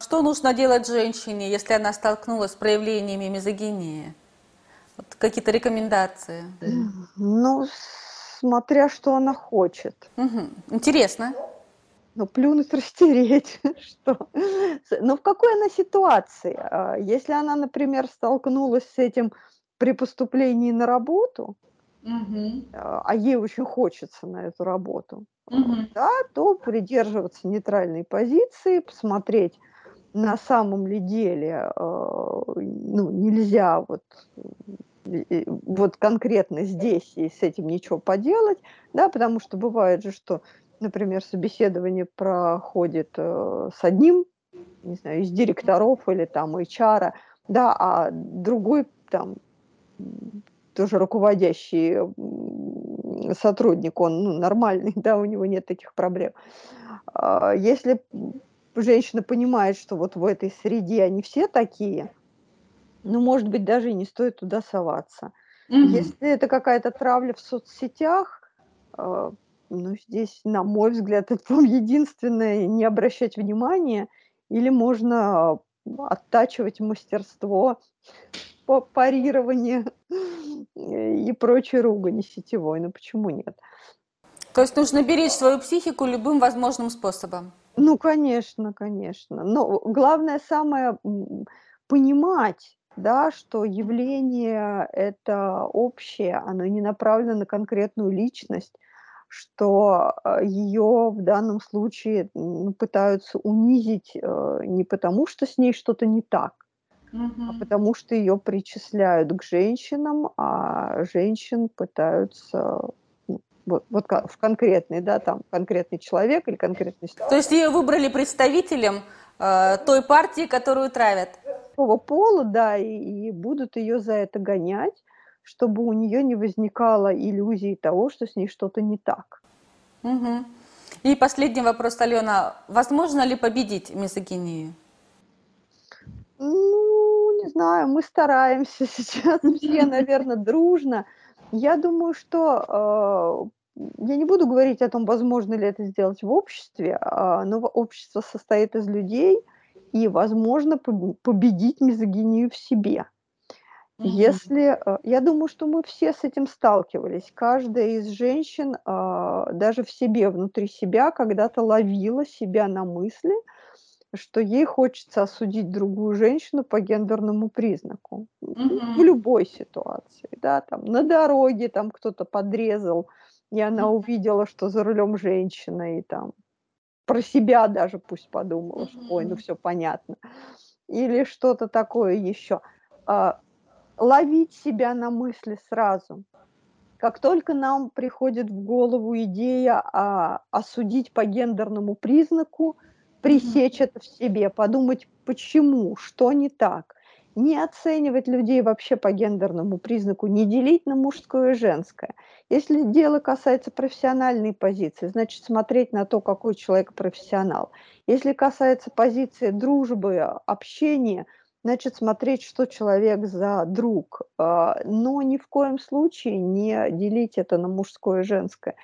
Что нужно делать женщине, если она столкнулась с проявлениями мизогинии? Вот какие-то рекомендации? Ну, смотря что она хочет. Угу. Интересно. Ну, плюнуть, растереть, что? Но в какой она ситуации? А, если она, например, столкнулась с этим при поступлении на работу, угу. а ей очень хочется на эту работу, угу. да, то придерживаться нейтральной позиции, посмотреть, на самом ли деле ну, нельзя вот вот конкретно здесь и с этим ничего поделать, да, потому что бывает же, что, например, собеседование проходит э, с одним, не знаю, из директоров или там HR, да, а другой там тоже руководящий сотрудник, он ну, нормальный, да, у него нет таких проблем. А если женщина понимает, что вот в этой среде они все такие, ну, может быть, даже и не стоит туда соваться. Угу. Если это какая-то травля в соцсетях, э, ну, здесь, на мой взгляд, это единственное, не обращать внимания, или можно оттачивать мастерство по парированию и прочей ругани сетевой. Ну, почему нет? То есть нужно беречь свою психику любым возможным способом? Ну, конечно, конечно. Но главное самое понимать, да, что явление это общее, оно не направлено на конкретную личность, что э, ее в данном случае пытаются унизить э, не потому, что с ней что-то не так, угу. а потому что ее причисляют к женщинам, а женщин пытаются вот, вот в конкретный, да, там конкретный человек или конкретный. То есть ее выбрали представителем э, той партии, которую травят? мужского пола, да, и, и будут ее за это гонять, чтобы у нее не возникало иллюзии того, что с ней что-то не так. Угу. И последний вопрос, Алена. Возможно ли победить мизогинию? Ну, не знаю, мы стараемся сейчас все, наверное, дружно. Я думаю, что э, я не буду говорить о том, возможно ли это сделать в обществе, э, но общество состоит из людей – и, возможно, победить мизогинию в себе. Угу. Если, э, я думаю, что мы все с этим сталкивались. Каждая из женщин а, даже в себе, внутри себя, когда-то ловила себя на мысли, что ей хочется осудить другую женщину по гендерному признаку. Угу. В любой ситуации, да, там на дороге там кто-то подрезал, и она увидела, что за рулем женщина, и там про себя даже пусть подумала, что ой, ну все понятно. Или что-то такое еще. А, ловить себя на мысли сразу. Как только нам приходит в голову идея а, осудить по гендерному признаку, пресечь это в себе, подумать, почему, что не так, не оценивать людей вообще по гендерному признаку, не делить на мужское и женское. Если дело касается профессиональной позиции, значит смотреть на то, какой человек профессионал. Если касается позиции дружбы, общения, значит смотреть, что человек за друг. А, но ни в коем случае не делить это на мужское и женское.